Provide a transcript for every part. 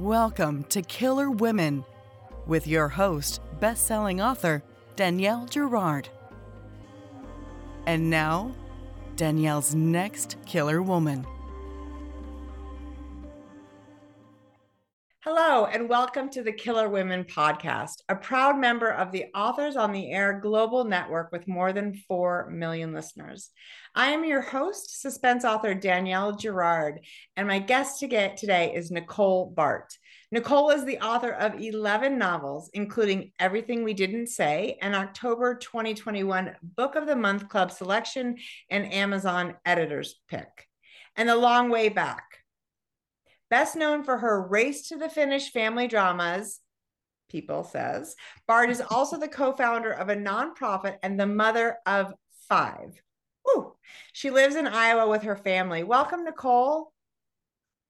Welcome to Killer Women with your host, best-selling author Danielle Girard. And now, Danielle's next killer woman. Hello, and welcome to the Killer Women podcast, a proud member of the Authors on the Air global network with more than 4 million listeners. I am your host, suspense author Danielle Girard, and my guest today is Nicole Baart. Nicole is the author of 11 novels, including Everything We Didn't Say, an October 2021 Book of the Month Club selection and Amazon editor's pick, and The Long Way Back Best known for her race to the finish family dramas, People says, Baart is also the co founder of a nonprofit and the mother of five. Ooh, she lives in Iowa with her family. Welcome, Nicole.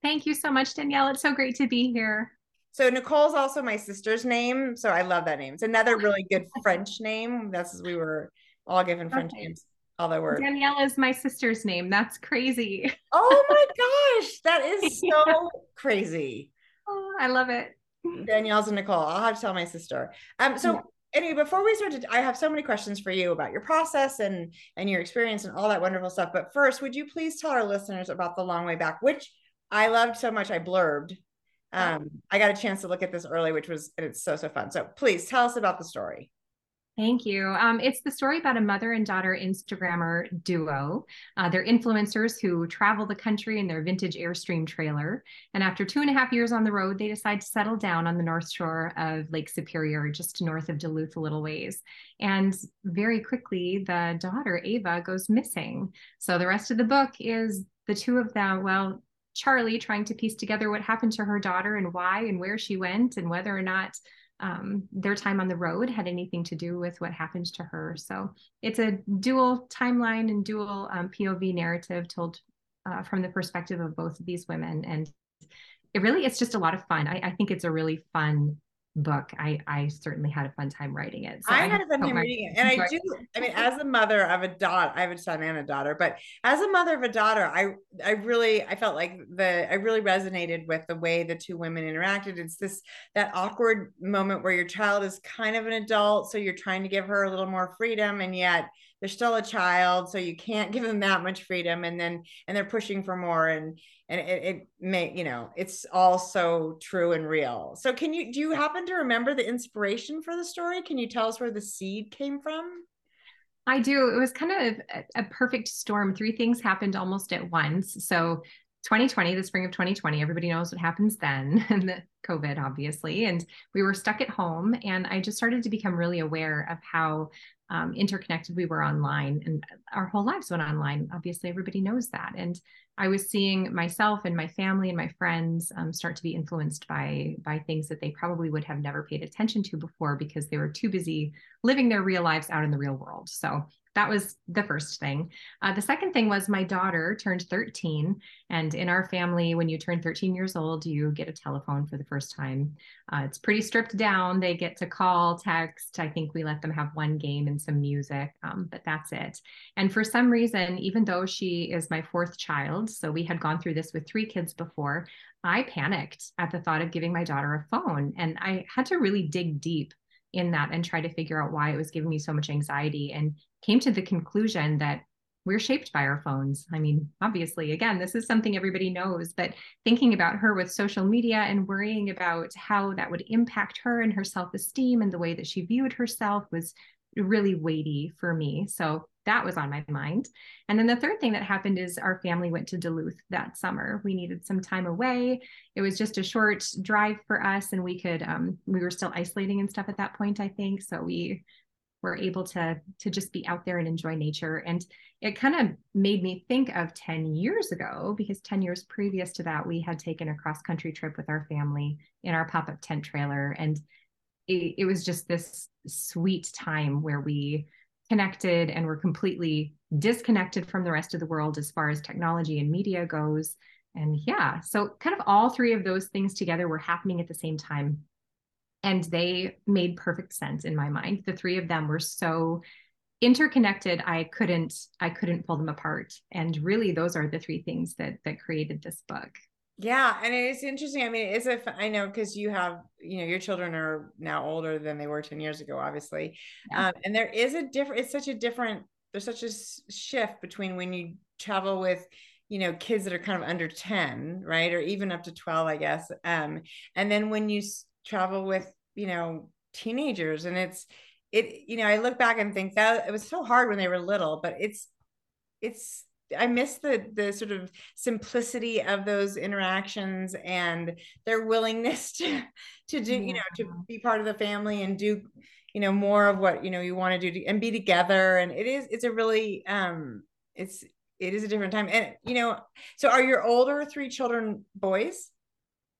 Thank you so much, Danielle. It's so great to be here. So Nicole's also my sister's name, so I love that name. It's another really good French name. That's we were all given French okay. names all the words. Danielle is my sister's name. That's crazy. Oh my gosh, that is so yeah. crazy. Oh, I love it. Danielle's and Nicole. I'll have to tell my sister. Um, so yeah. anyway, before we start to, I have so many questions for you about your process and and your experience and all that wonderful stuff. But first, would you please tell our listeners about the long way back, which I loved so much I blurbed. Um, I got a chance to look at this early, which was and it's so so fun. So please tell us about the story. Thank you. Um, it's the story about a mother and daughter Instagrammer duo. Uh, they're influencers who travel the country in their vintage Airstream trailer. And after two and a half years on the road, they decide to settle down on the north shore of Lake Superior, just north of Duluth, a little ways. And very quickly, the daughter, Ava, goes missing. So the rest of the book is the two of them, well, Charlie trying to piece together what happened to her daughter and why and where she went and whether or not um, their time on the road had anything to do with what happened to her. So it's a dual timeline and dual um, POV narrative told uh, from the perspective of both of these women. And it really, it's just a lot of fun. I, I think it's a really fun book. I I certainly had a fun time writing it. So I, I had a fun time reading it, and I do. I mean, as a mother of a daughter, I have a son and a daughter, but as a mother of a daughter, I I really I felt like the I really resonated with the way the two women interacted. It's this that awkward moment where your child is kind of an adult, so you're trying to give her a little more freedom, and yet they're still a child, so you can't give them that much freedom, and then and they're pushing for more, and and it, it may you know it's all so true and real. So can you do you happen to remember the inspiration for the story? Can you tell us where the seed came from? I do. It was kind of a, a perfect storm. Three things happened almost at once. So 2020 the spring of 2020 everybody knows what happens then and the covid obviously. And we were stuck at home and i just started to become really aware of how um, interconnected we were online and our whole lives went online. Obviously everybody knows that. And I was seeing myself and my family and my friends um, start to be influenced by by things that they probably would have never paid attention to before because they were too busy living their real lives out in the real world. So that was the first thing. Uh, the second thing was my daughter turned 13. And in our family, when you turn 13 years old, you get a telephone for the first time. Uh, it's pretty stripped down. They get to call, text. I think we let them have one game and some music, um, but that's it. And for some reason, even though she is my fourth child, so we had gone through this with three kids before, I panicked at the thought of giving my daughter a phone. And I had to really dig deep in that and try to figure out why it was giving me so much anxiety and came to the conclusion that we're shaped by our phones. I mean, obviously, again, this is something everybody knows, but thinking about her with social media and worrying about how that would impact her and her self esteem and the way that she viewed herself was really weighty for me. So that was on my mind. And then the third thing that happened is our family went to Duluth that summer. We needed some time away. It was just a short drive for us, and we could, um, we were still isolating and stuff at that point, I think. So we were able to to just be out there and enjoy nature. And it kind of made me think of 10 years ago because 10 years previous to that we had taken a cross country trip with our family in our pop-up tent trailer. And it, it was just this sweet time where we connected and were completely disconnected from the rest of the world as far as technology and media goes. And yeah so kind of all three of those things together were happening at the same time and they made perfect sense in my mind the three of them were so interconnected i couldn't i couldn't pull them apart and really those are the three things that that created this book Yeah, and it's interesting. I mean, it's if I know because you have, you know, your children are now older than they were 10 years ago, obviously. Yeah. Um, and there is a different, it's such a different, there's such a shift between when you travel with, you know, kids that are kind of under 10, right? Or even up to 12, I guess. Um, and then when you travel with, you know, teenagers. And it's, it, you know, I look back and think that it was so hard when they were little, but it's, it's I miss the the sort of simplicity of those interactions and their willingness to to do yeah. you know to be part of the family and do you know more of what you know you want to do and be together. And it is it's a really um it's it is a different time. And you know so are your older three children boys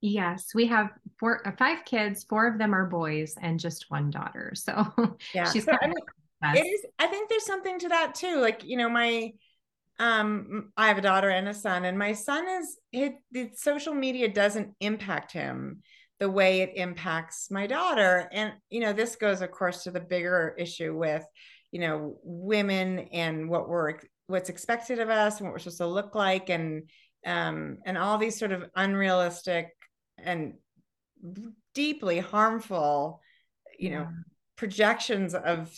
Yes, we have four, uh, five kids. Four of them are boys, and just one daughter. So yeah, she's so, kind I mean, it is. I think there's something to that too. Like you know, my um i have a daughter and a son and my son is it the social media doesn't impact him the way it impacts my daughter and you know this goes of course to the bigger issue with you know women and what we're what's expected of us and what we're supposed to look like and um and all these sort of unrealistic and deeply harmful you know projections of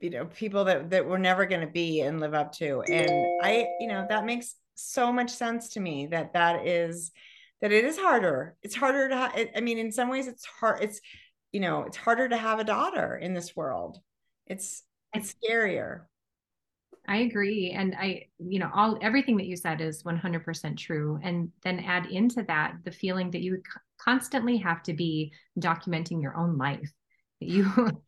you know people that that we're never going to be and live up to. And i you know that makes so much sense to me that that is that it is harder. It's harder to ha- i mean in some ways it's hard it's you know it's harder to have a daughter in this world. It's it's scarier I agree. And I, you know, all everything that you said is 100% true. And then add into that the feeling that you constantly have to be documenting your own life. That you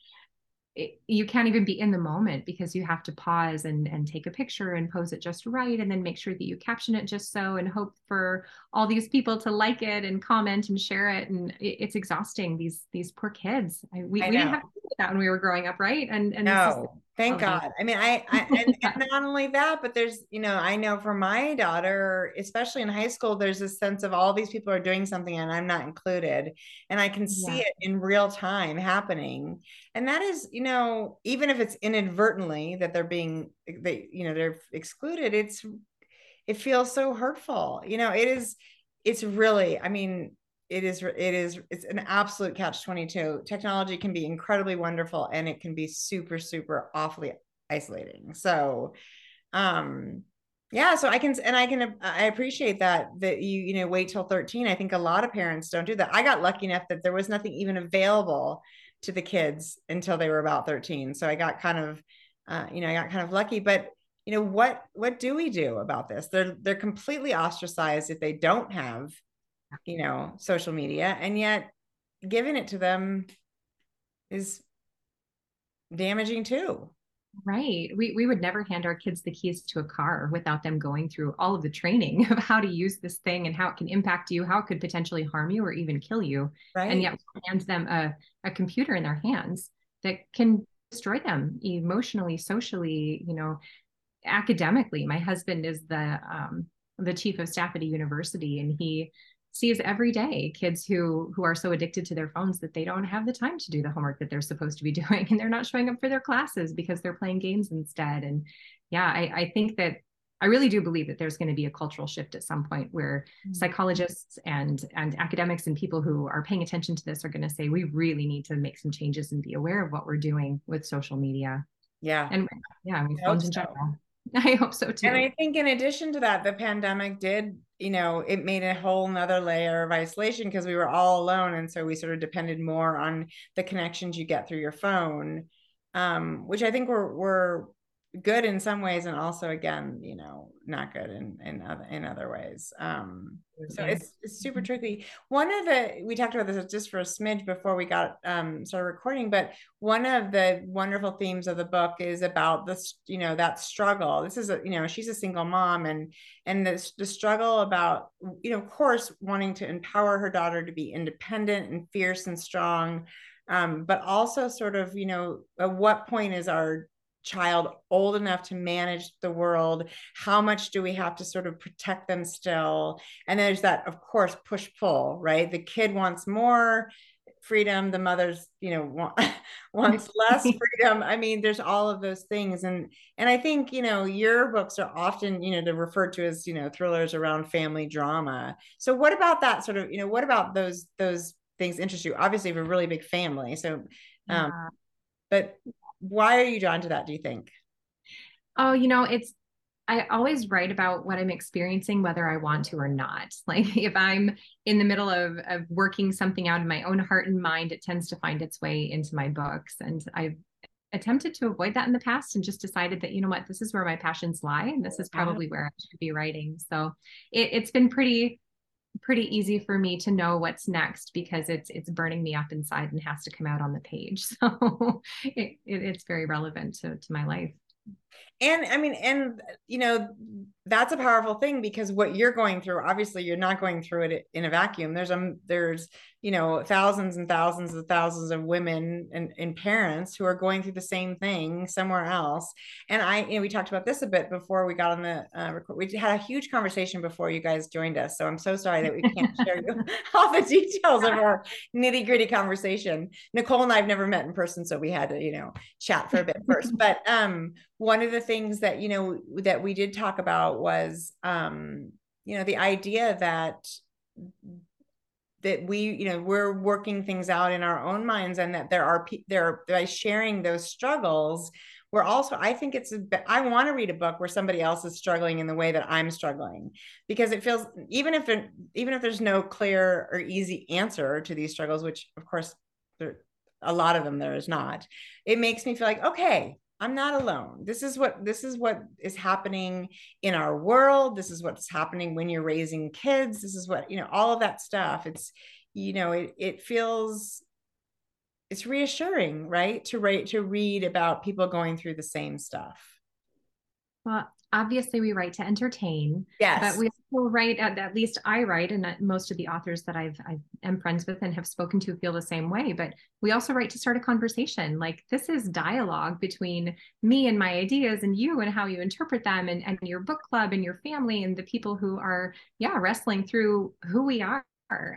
it, you can't even be in the moment because you have to pause and and take a picture and pose it just right and then make sure that you caption it just so and hope for all these people to like it and comment and share it and it, it's exhausting these these poor kids I, we, I we didn't have that when we were growing up right and and no Thank God. I mean, I, I and, and, not only that, but there's, you know, I know for my daughter, especially in high school, there's a sense of all these people are doing something and I'm not included. And I can see yeah. it in real time happening. And that is, you know, even if it's inadvertently that they're being, they, you know, they're excluded, it's, it feels so hurtful. You know, it is, it's really, I mean, it is it is it's an absolute catch 22 technology can be incredibly wonderful and it can be super super awfully isolating. So um yeah so i can and i can i appreciate that that you you know wait till 13 i think a lot of parents don't do that. I got lucky enough that there was nothing even available to the kids until they were about 13 so i got kind of uh, you know i got kind of lucky but you know what what do we do about this? They're they're completely ostracized if they don't have you know, social media. And yet giving it to them is damaging too. Right. We we would never hand our kids the keys to a car without them going through all of the training of how to use this thing and how it can impact you, how it could potentially harm you or even kill you. Right. And yet we hand them a, a computer in their hands that can destroy them emotionally, socially, you know, academically. My husband is the um, the chief of staff at a university and he sees every day kids who who are so addicted to their phones that they don't have the time to do the homework that they're supposed to be doing and they're not showing up for their classes because they're playing games instead. And yeah i, I think that i really do believe that there's going to be a cultural shift at some point where mm-hmm. psychologists and and academics and people who are paying attention to this are going to say we really need to make some changes and be aware of what we're doing with social media. Yeah. And yeah i mean phones in general. I hope so too. And I think in addition to that, the pandemic did, you know, it made a whole nother layer of isolation because we were all alone. And so we sort of depended more on the connections you get through your phone. Um, which I think were were good in some ways and also again you know not good in in other in other ways um so it's, it's super mm-hmm. tricky. One of the we talked about this just for a smidge before we got um started recording but one of the wonderful themes of the book is about this you know that struggle. This is a you know she's a single mom and and this the struggle about you know of course wanting to empower her daughter to be independent and fierce and strong um, but also sort of you know at what point is our child old enough to manage the world how much do we have to sort of protect them still? And there's that of course push pull right? The kid wants more freedom the mother's you know want, wants less freedom. I mean there's all of those things. And and i think you know your books are often you know they're referred to as you know thrillers around family drama. So what about that sort of you know what about those those things interest you? Obviously you have a really big family so um yeah. but why are you drawn to that do you think oh you know it's I always write about what I'm experiencing, whether I want to or not. Like if I'm in the middle of, of working something out in my own heart and mind, it tends to find its way into my books. And I've attempted to avoid that in the past and just decided that, you know what, this is where my passions lie. And this is probably where I should be writing. So it, it's been pretty, pretty easy for me to know what's next because it's, it's burning me up inside and has to come out on the page. So it, it, it's very relevant to, to my life and i mean and you know that's a powerful thing because what you're going through obviously you're not going through it in a vacuum. There's a there's you know thousands and thousands and thousands of women and, and parents who are going through the same thing somewhere else. And i you know we talked about this a bit before we got on the uh, record we had a huge conversation before you guys joined us. So i'm so sorry that we can't share you all the details of our nitty gritty conversation. Nicole and i've never met in person so we had to you know chat for a bit first. But um one of the things that you know that we did talk about was um you know the idea that that we you know we're working things out in our own minds and that there are there by sharing those struggles we're also i think it's a, i want to read a book where somebody else is struggling in the way that i'm struggling. Because it feels even if there, even if there's no clear or easy answer to these struggles which of course there a lot of them there is not it makes me feel like okay I'm not alone. This is what this is what is happening in our world. This is what's happening when you're raising kids. This is what, you know, all of that stuff. It's, you know, it it feels it's reassuring, right? To write to read about people going through the same stuff. Well, obviously we write to entertain. Yes. But we also write, at, at least I write, and most of the authors that I've I am friends with and have spoken to feel the same way. But we also write to start a conversation. Like this is dialogue between me and my ideas and you and how you interpret them and, and your book club and your family and the people who are, yeah, wrestling through who we are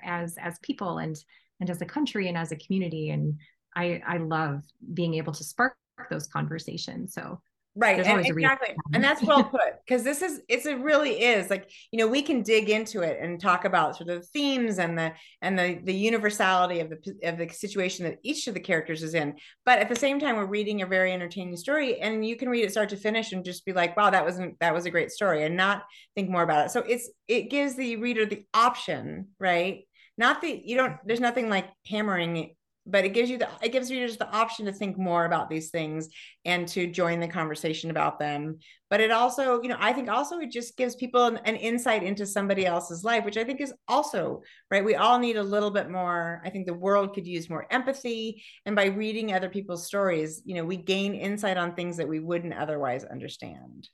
as as people and and as a country and as a community. And I I love being able to spark those conversations. So Right. And exactly. And that's well put because this is it's it really is like, you know, we can dig into it and talk about sort of the themes and the and the the universality of the of the situation that each of the characters is in. But at the same time, we're reading a very entertaining story and you can read it start to finish and just be like, wow, that wasn't that was a great story and not think more about it. So it's it gives the reader the option, right? Not the you don't there's nothing like hammering but it gives you the it gives readers the option to think more about these things and to join the conversation about them. But it also you know i think also it just gives people an, an, insight into somebody else's life which i think is also right we all need a little bit more. I think the world could use more empathy. And by reading other people's stories you know we gain insight on things that we wouldn't otherwise understand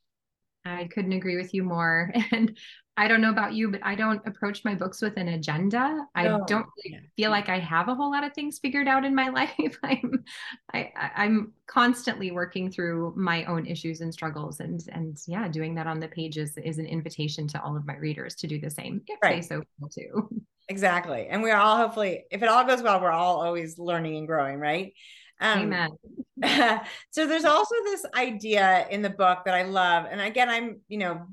I couldn't agree with you more. And I don't know about you, but I don't approach my books with an agenda. I don't really feel like I have a whole lot of things figured out in my life. I'm I, I'm constantly working through my own issues and struggles. And and yeah, doing that on the pages is an invitation to all of my readers to do the same if right. they so feel too. Exactly. And we're all hopefully, if it all goes well, we're all always learning and growing, right? Um, Amen. so there's also this idea in the book that I love, and again, I'm you know,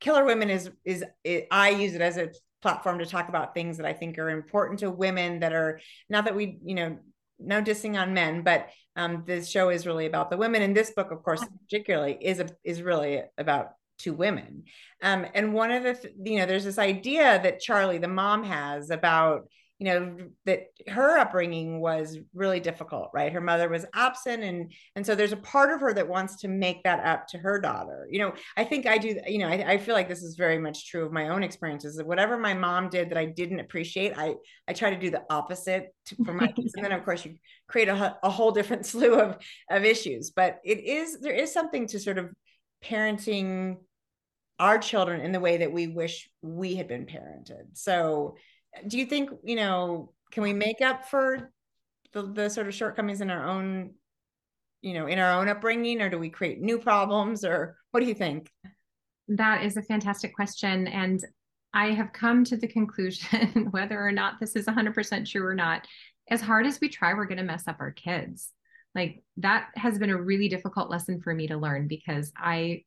Killer Women is is it, I use it as a platform to talk about things that I think are important to women that are not that we you know no dissing on men, but um, this show is really about the women, and this book, of course, particularly is a, is really about two women. Um, and one of the you know, there's this idea that Charlie, the mom, has about you know that her upbringing was really difficult right? Her mother was absent and and so there's a part of her that wants to make that up to her daughter. You know i think i do you know i, I feel like this is very much true of my own experiences. That whatever my mom did that i didn't appreciate i i try to do the opposite to, for my kids. And then of course you create a, a whole different slew of of issues. But it is there is something to sort of parenting our children in the way that we wish we had been parented. So do you think you know can we make up for the, the sort of shortcomings in our own you know in our own upbringing or do we create new problems or what do you think that is a fantastic question and i have come to the conclusion whether or not this is 100% true or not as hard as we try, we're going to mess up our kids. Like that has been a really difficult lesson for me to learn because I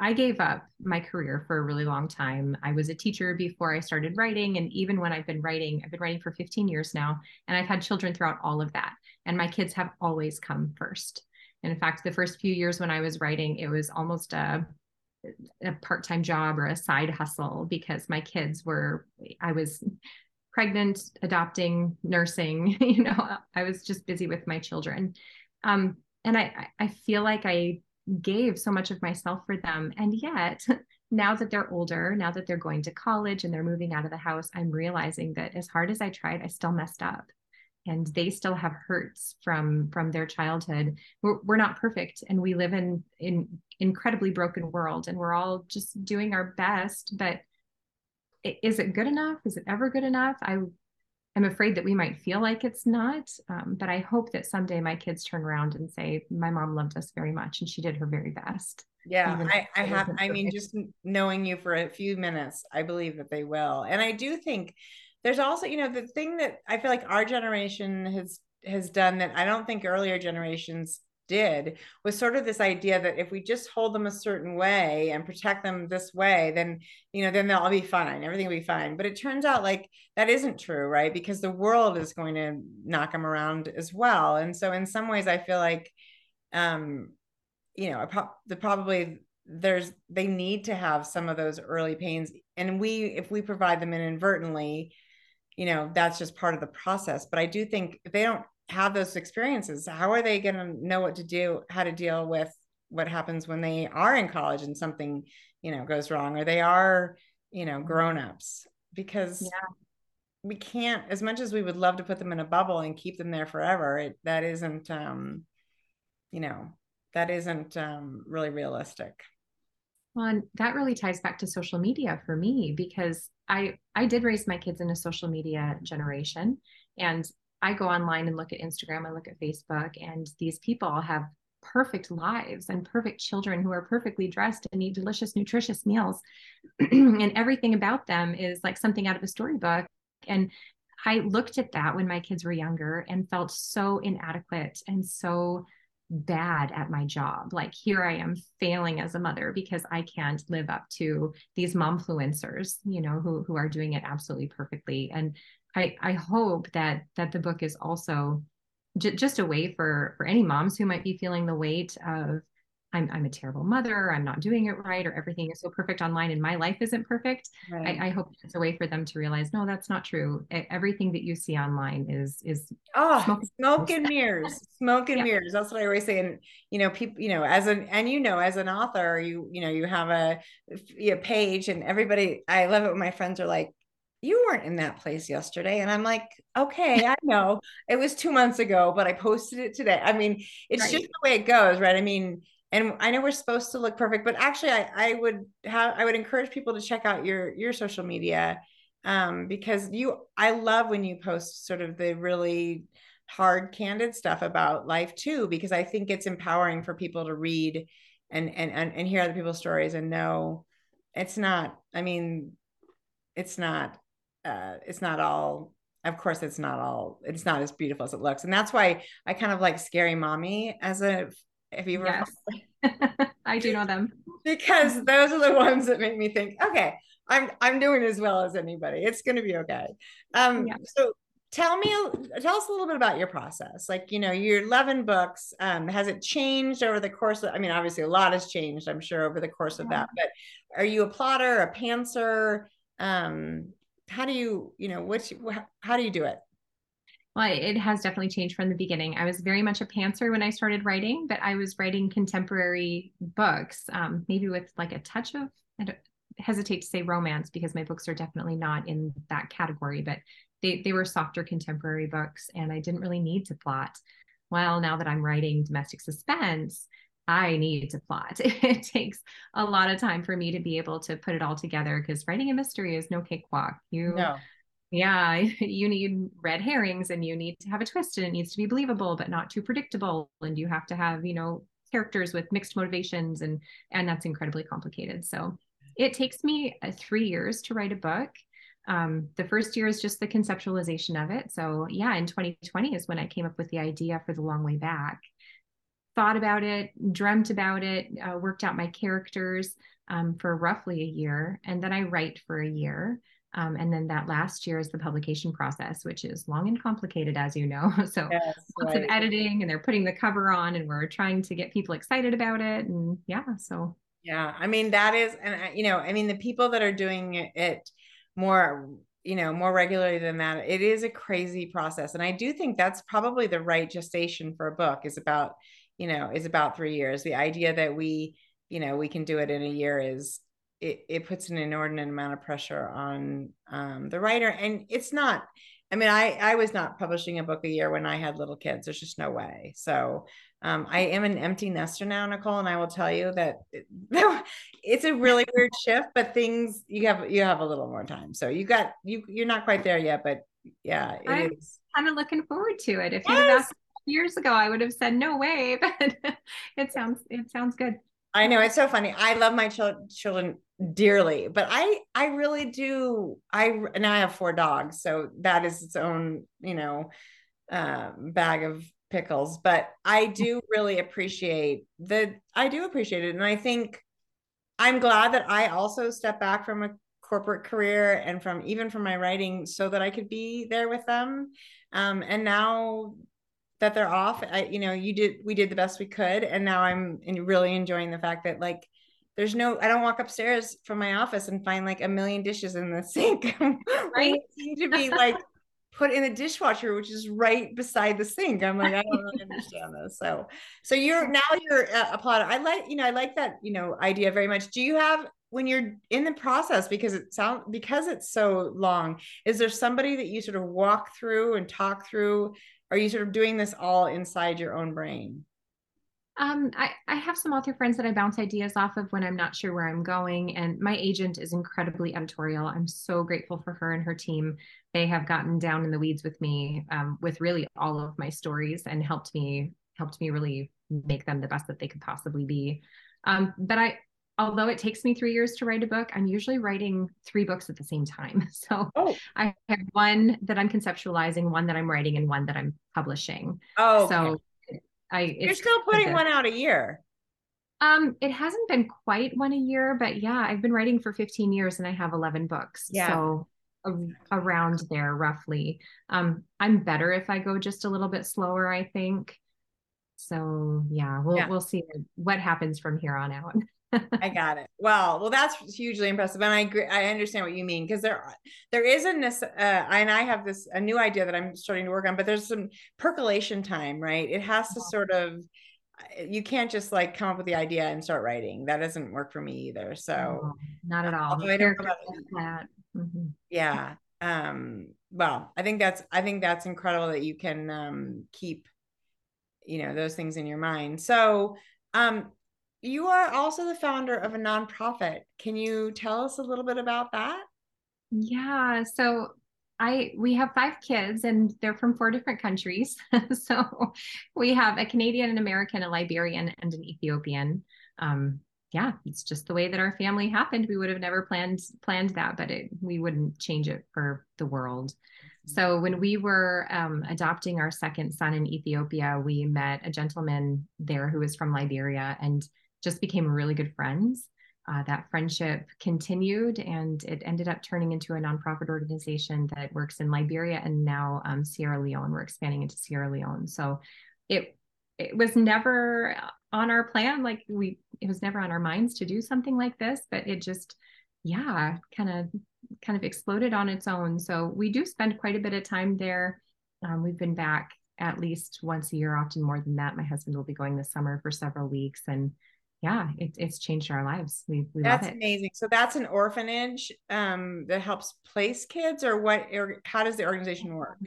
I gave up my career for a really long time. I was a teacher before I started writing. And even when I've been writing, I've been writing for 15 years now, and I've had children throughout all of that. And my kids have always come first. And in fact, the first few years when I was writing, it was almost a, a part time job or a side hustle because my kids were, I was pregnant, adopting, nursing, you know, I was just busy with my children. Um, and I, I feel like I gave so much of myself for them. And yet, now that they're older, now that they're going to college and they're moving out of the house, I'm realizing that as hard as I tried, I still messed up. And they still have hurts from from their childhood. We're, we're not perfect, and we live in in incredibly broken world, and we're all just doing our best. But is it good enough? Is it ever good enough? I I'm afraid that we might feel like it's not, um, but I hope that someday my kids turn around and say, "My mom loved us very much, and she did her very best." Yeah, I, I have. I mean, just knowing you for a few minutes, I believe that they will, and I do think there's also, you know, the thing that I feel like our generation has has done that I don't think earlier generations did was sort of this idea that if we just hold them a certain way and protect them this way then you know then they'll all be fine everything will be fine. But it turns out like that isn't true right? Because the world is going to knock them around as well. And so in some ways i feel like um you know the probably there's they need to have some of those early pains. And we if we provide them inadvertently you know that's just part of the process. But i do think if they don't have those experiences. How are they going to know what to do how to deal with what happens when they are in college and something you know goes wrong or they are you know grown-ups? Because yeah. we can't as much as we would love to put them in a bubble and keep them there forever it, that isn't um you know that isn't um really realistic. Well and that really ties back to social media for me because i i did raise my kids in a social media generation and I go online and look at Instagram, I look at Facebook, and these people have perfect lives and perfect children who are perfectly dressed and eat delicious, nutritious meals. and everything about them is like something out of a storybook. And I looked at that when my kids were younger and felt so inadequate and so bad at my job. Like here I am failing as a mother because I can't live up to these momfluencers, you know, who who are doing it absolutely perfectly. And I, I hope that that the book is also j- just a way for for any moms who might be feeling the weight of I'm I'm a terrible mother, I'm not doing it right, or everything is so perfect online and my life isn't perfect. Right. I, I, hope it's a way for them to realize, no, that's not true. Everything that you see online is is oh smoke, smoke and mirrors, smoke and yeah. mirrors. That's what I always say. And you know, people, you know, as an and you know, as an author, you you know, you have a, a page, and everybody. I love it when my friends are like, you weren't in that place yesterday. And I'm like, okay, I know it was two months ago, but I posted it today. I mean, it's right. just the way it goes, right? I mean, and I know we're supposed to look perfect, but actually I, I would have, I would encourage people to check out your, your social media um, because you, I love when you post sort of the really hard, candid stuff about life too, because I think it's empowering for people to read and, and, and, and hear other people's stories and know it's not, I mean, it's not uh, it's not all of course it's not all it's not as beautiful as it looks. And that's why i kind of like scary mommy as a if you ever yes. i do know them. Because those are the ones that make me think okay i'm i'm doing as well as anybody. It's going to be okay. Um yeah. so tell me tell us a little bit about your process. Like you know your 11 books. Um has it changed over the course of i mean obviously a lot has changed i'm sure over the course of that but are you a plotter a pantser? Um how do you you know what's how do you do it? Well it has definitely changed from the beginning. I was very much a pantser when i started writing but i was writing contemporary books um, maybe with like a touch of i hesitate to say romance because my books are definitely not in that category but they, they were softer contemporary books and i didn't really need to plot. Well now that i'm writing domestic suspense I need to plot. It takes a lot of time for me to be able to put it all together because writing a mystery is no cakewalk. You no. Yeah, you need red herrings and you need to have a twist and it needs to be believable but not too predictable and you have to have, you know, characters with mixed motivations and and that's incredibly complicated. So, it takes me uh, 3 years to write a book. Um, the first year is just the conceptualization of it. So, yeah, in 2020 is when I came up with the idea for the long way back. Thought about it, dreamt about it, uh, worked out my characters um, for roughly a year, and then I write for a year. Um, and then that last year is the publication process, which is long and complicated, as you know. So yes, lots right. of editing, and they're putting the cover on, and we're trying to get people excited about it. And yeah, so yeah, I mean that is, and you know, I mean the people that are doing it more, you know, more regularly than that, it is a crazy process, and I do think that's probably the right gestation for a book is about, you know, is about three years. The idea that we, you know, we can do it in a year is it, it puts an inordinate amount of pressure on um, the writer and it's not i mean i i was not publishing a book a year when i had little kids there's just no way so um, i am an empty nester now nicole and i will tell you that it, it's a really weird shift but things you have you have a little more time so you got you you're not quite there yet but yeah it I'm is. kind of looking forward to it if yes. you years ago i would have said no way but it sounds it sounds good I know it's so funny. I love my ch- children dearly, but I I really do. I now I have four dogs, so that is its own you know uh, bag of pickles. But I do really appreciate the. I do appreciate it, and I think I'm glad that I also stepped back from a corporate career and from even from my writing so that I could be there with them. Um, and now that they're off. I, you know you did we did the best we could. And now i'm really enjoying the fact that like there's no i don't walk upstairs from my office and find like a million dishes in the sink. Right? seem to be like put in the dishwasher which is right beside the sink. I'm like i don't really understand this. So so you're now you're uh, a plotter i like you know i like that you know idea very much. Do you have when you're in the process because it sounds because it's so long is there somebody that you sort of walk through and talk through are you sort of doing this all inside your own brain? Um, I, I have some author friends that I bounce ideas off of when I'm not sure where I'm going. And my agent is incredibly editorial. I'm so grateful for her and her team. They have gotten down in the weeds with me um, with really all of my stories and helped me helped me really make them the best that they could possibly be. Um, but I although it takes me three years to write a book, I'm usually writing three books at the same time. So oh. I have one that I'm conceptualizing, one that I'm writing, and one that I'm publishing. Oh, okay. so I you're still putting one out a year. Um, it hasn't been quite one a year, but yeah, I've been writing for 15 years and I have 11 books. Yeah. So around there roughly. Um, I'm better if I go just a little bit slower, I think. So yeah, we'll yeah. we'll see what happens from here on out. I got it. Well, well, that's hugely impressive, and I agree. I understand what you mean because there, there is a uh, and I have this a new idea that I'm starting to work on, but there's some percolation time, right? It has to sort of, you can't just like come up with the idea and start writing. That doesn't work for me either. So, no, not at all. I don't that. Mm-hmm. Yeah. Um. Well, I think that's I think that's incredible that you can um keep, you know, those things in your mind. So, um you are also the founder of a nonprofit. Can you tell us a little bit about that? Yeah. So I we have five kids and they're from four different countries. so we have a Canadian, an American, a Liberian, and an Ethiopian. Um, yeah, it's just the way that our family happened. We would have never planned planned that, but it, we wouldn't change it for the world. Mm-hmm. So when we were um, adopting our second son in Ethiopia, we met a gentleman there who was from Liberia, and just became really good friends. Uh, that friendship continued and it ended up turning into a nonprofit organization that works in Liberia and now um, Sierra Leone. We're expanding into Sierra Leone. So it it was never on our plan. Like we, it was never on our minds to do something like this, but it just, yeah, kind of kind of exploded on its own. So we do spend quite a bit of time there. Um, we've been back at least once a year, often more than that. My husband will be going this summer for several weeks and yeah, it, it's changed our lives. We, we that's amazing. So that's an orphanage um, that helps place kids, or what? Or how does the organization work?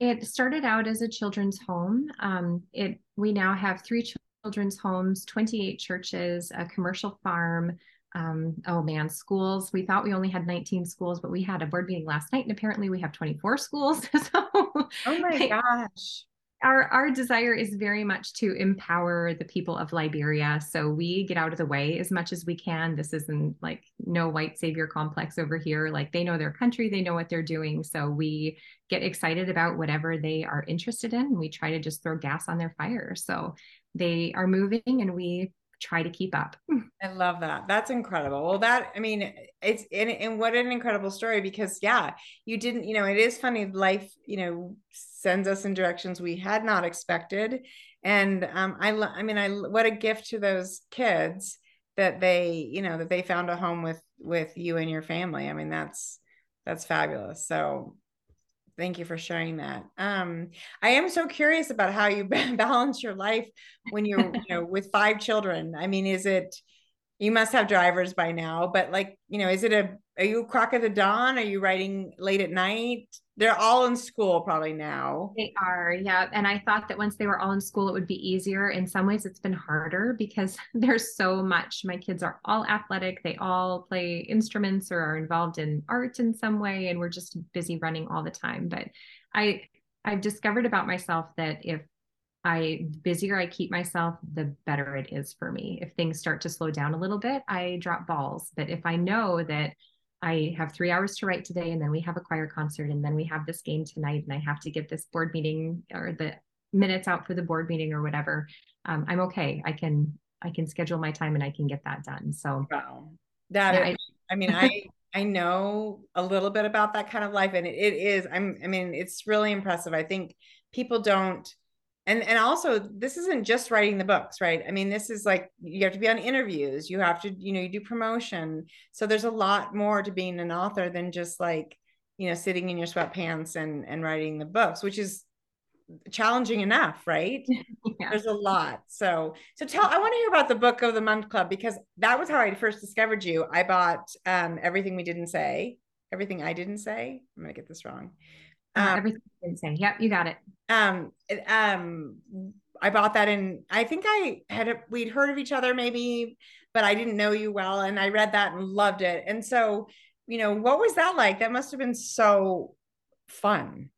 It started out as a children's home. Um, it we now have three children's homes, 28 churches, a commercial farm. Um, oh man, schools. We thought we only had 19 schools, but we had a board meeting last night, and apparently we have 24 schools. so, oh my gosh. Our our desire is very much to empower the people of Liberia. So we get out of the way as much as we can. This isn't like no white savior complex over here. Like they know their country, they know what they're doing. So we get excited about whatever they are interested in. We try to just throw gas on their fire. So they are moving and we try to keep up. I love that. That's incredible. Well, that I mean, it's and, and what an incredible story because yeah, you didn't, you know, it is funny. Life, you know, sends us in directions we had not expected, and um, I, I mean, I what a gift to those kids that they, you know, that they found a home with with you and your family. I mean, that's that's fabulous. So Thank you for sharing that. Um, I am so curious about how you balance your life when you're, you know, with five children. I mean, is it, you must have drivers by now, but like, you know, is it a, are you a crack of the dawn? Are you writing late at night? They're all in school probably now. They are, yeah. And I thought that once they were all in school, it would be easier. In some ways, it's been harder because there's so much. My kids are all athletic, they all play instruments or are involved in art in some way. And we're just busy running all the time. But I, I've discovered about myself that if I busier I keep myself, the better it is for me. If things start to slow down a little bit, I drop balls. But if I know that I have three hours to write today, and then we have a choir concert, and then we have this game tonight, and I have to get this board meeting or the minutes out for the board meeting or whatever. Um, I'm okay. I can I can schedule my time and I can get that done. So wow, that yeah, is, I, I mean I I know a little bit about that kind of life, and it, it is. I'm I mean it's really impressive. I think people don't and and also this isn't just writing the books right? I mean this is like you have to be on interviews you have to you know you do promotion. So there's a lot more to being an author than just like you know sitting in your sweatpants and and writing the books which is challenging enough right? Yeah. there's a lot. So so tell i want to hear about the book of the month club because that was how i first discovered you. I bought um everything we didn't say everything i didn't say. I'm gonna get this wrong um, everything you didn't say yep you got it. Um um i bought that in i think i had a, we'd heard of each other maybe but i didn't know you well and i read that and loved it. And so you know what was that like? That must have been so fun.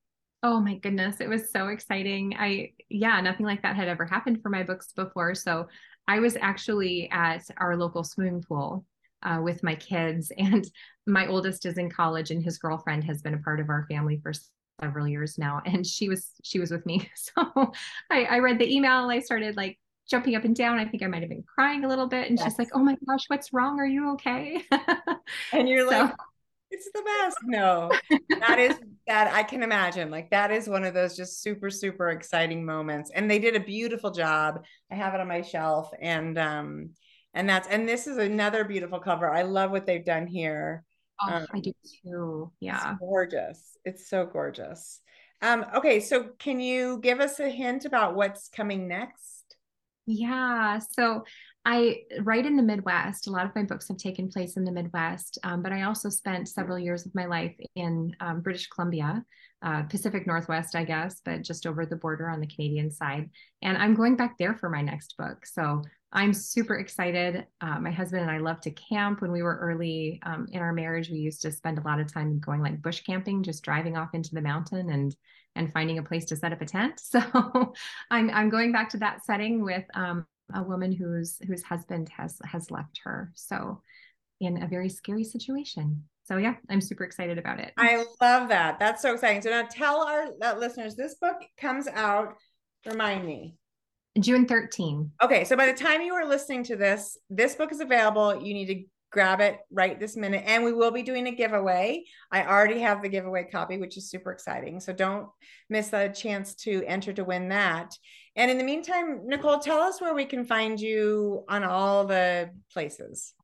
Oh my goodness it was so exciting. I yeah nothing like that had ever happened for my books before. So i was actually at our local swimming pool uh, with my kids and my oldest is in college and his girlfriend has been a part of our family for several years now and she was she was with me. So I, I read the email i started like jumping up and down. I think i might have been crying a little bit and yes. she's like oh my gosh what's wrong? Are you okay? And you're so, like it's the best. No that is that i can imagine. Like that is one of those just super super exciting moments. And they did a beautiful job. I have it on my shelf and um and that's and this is another beautiful cover. I love what they've done here Oh, um, I do too. Yeah. It's gorgeous. It's so gorgeous. Um, okay, so can you give us a hint about what's coming next? Yeah. So I write in the Midwest. A lot of my books have taken place in the Midwest, um, but I also spent several years of my life in um, British Columbia, uh, Pacific Northwest, I guess, but just over the border on the Canadian side. And I'm going back there for my next book. So I'm super excited. Uh, my husband and I love to camp. When we were early um, in our marriage, we used to spend a lot of time going like bush camping, just driving off into the mountain and and finding a place to set up a tent. So I'm I'm going back to that setting with um, a woman whose whose husband has has left her. So in a very scary situation. So yeah, I'm super excited about it. I love that. That's so exciting. So now tell our uh, listeners this book comes out. Remind me. June 13. Okay, so by the time you are listening to this, this book is available. You need to grab it right this minute. And we will be doing a giveaway. I already have the giveaway copy which is super exciting. So don't miss the chance to enter to win that. And in the meantime nicole tell us where we can find you on all the places.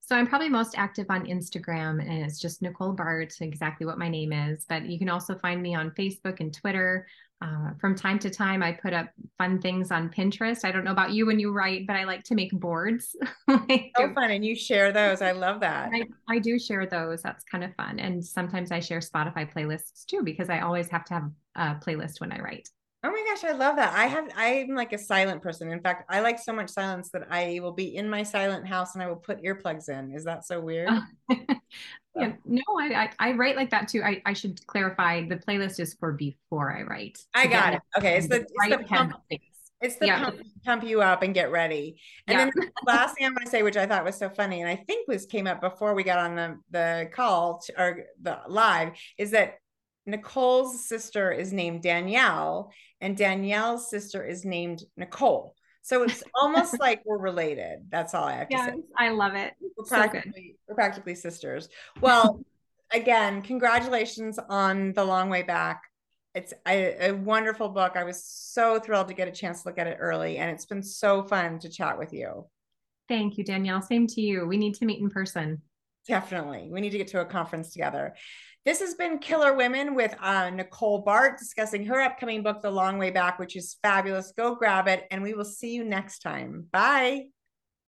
So I'm probably most active on Instagram and it's just Nicole Baart, exactly what my name is. But you can also find me on Facebook and Twitter. Uh, from time to time, I put up fun things on Pinterest. I don't know about you when you write, but I like to make boards. so fun. And you share those. I love that. I, I do share those. That's kind of fun. And sometimes I share Spotify playlists too, because I always have to have a playlist when I write. Oh my gosh, I love that. I have I'm like a silent person. In fact, I like so much silence that I will be in my silent house and I will put earplugs in. Is that so weird? Oh. yeah, no, I, I, I write like that too. I, I should clarify the playlist is for before I write. I got it. Okay. It's the, it's the pump, it's the yeah. pump, pump, you up and get ready. And yeah. then the last thing I want to say, which I thought was so funny, and I think was came up before we got on the, the call to, or the live, is that Nicole's sister is named Danielle, and Danielle's sister is named Nicole. So it's almost like we're related. That's all I have to yes, say. I love it. We're practically, so we're practically sisters. Well, again, congratulations on the long way back. It's a, a, wonderful book. I was so thrilled to get a chance to look at it early, and it's been so fun to chat with you. Thank you, Danielle. Same to you. We need to meet in person. Definitely. We need to get to a conference together. This has been Killer Women with uh, Nicole Baart discussing her upcoming book, The Long Way Back, which is fabulous. Go grab it, and we will see you next time. Bye.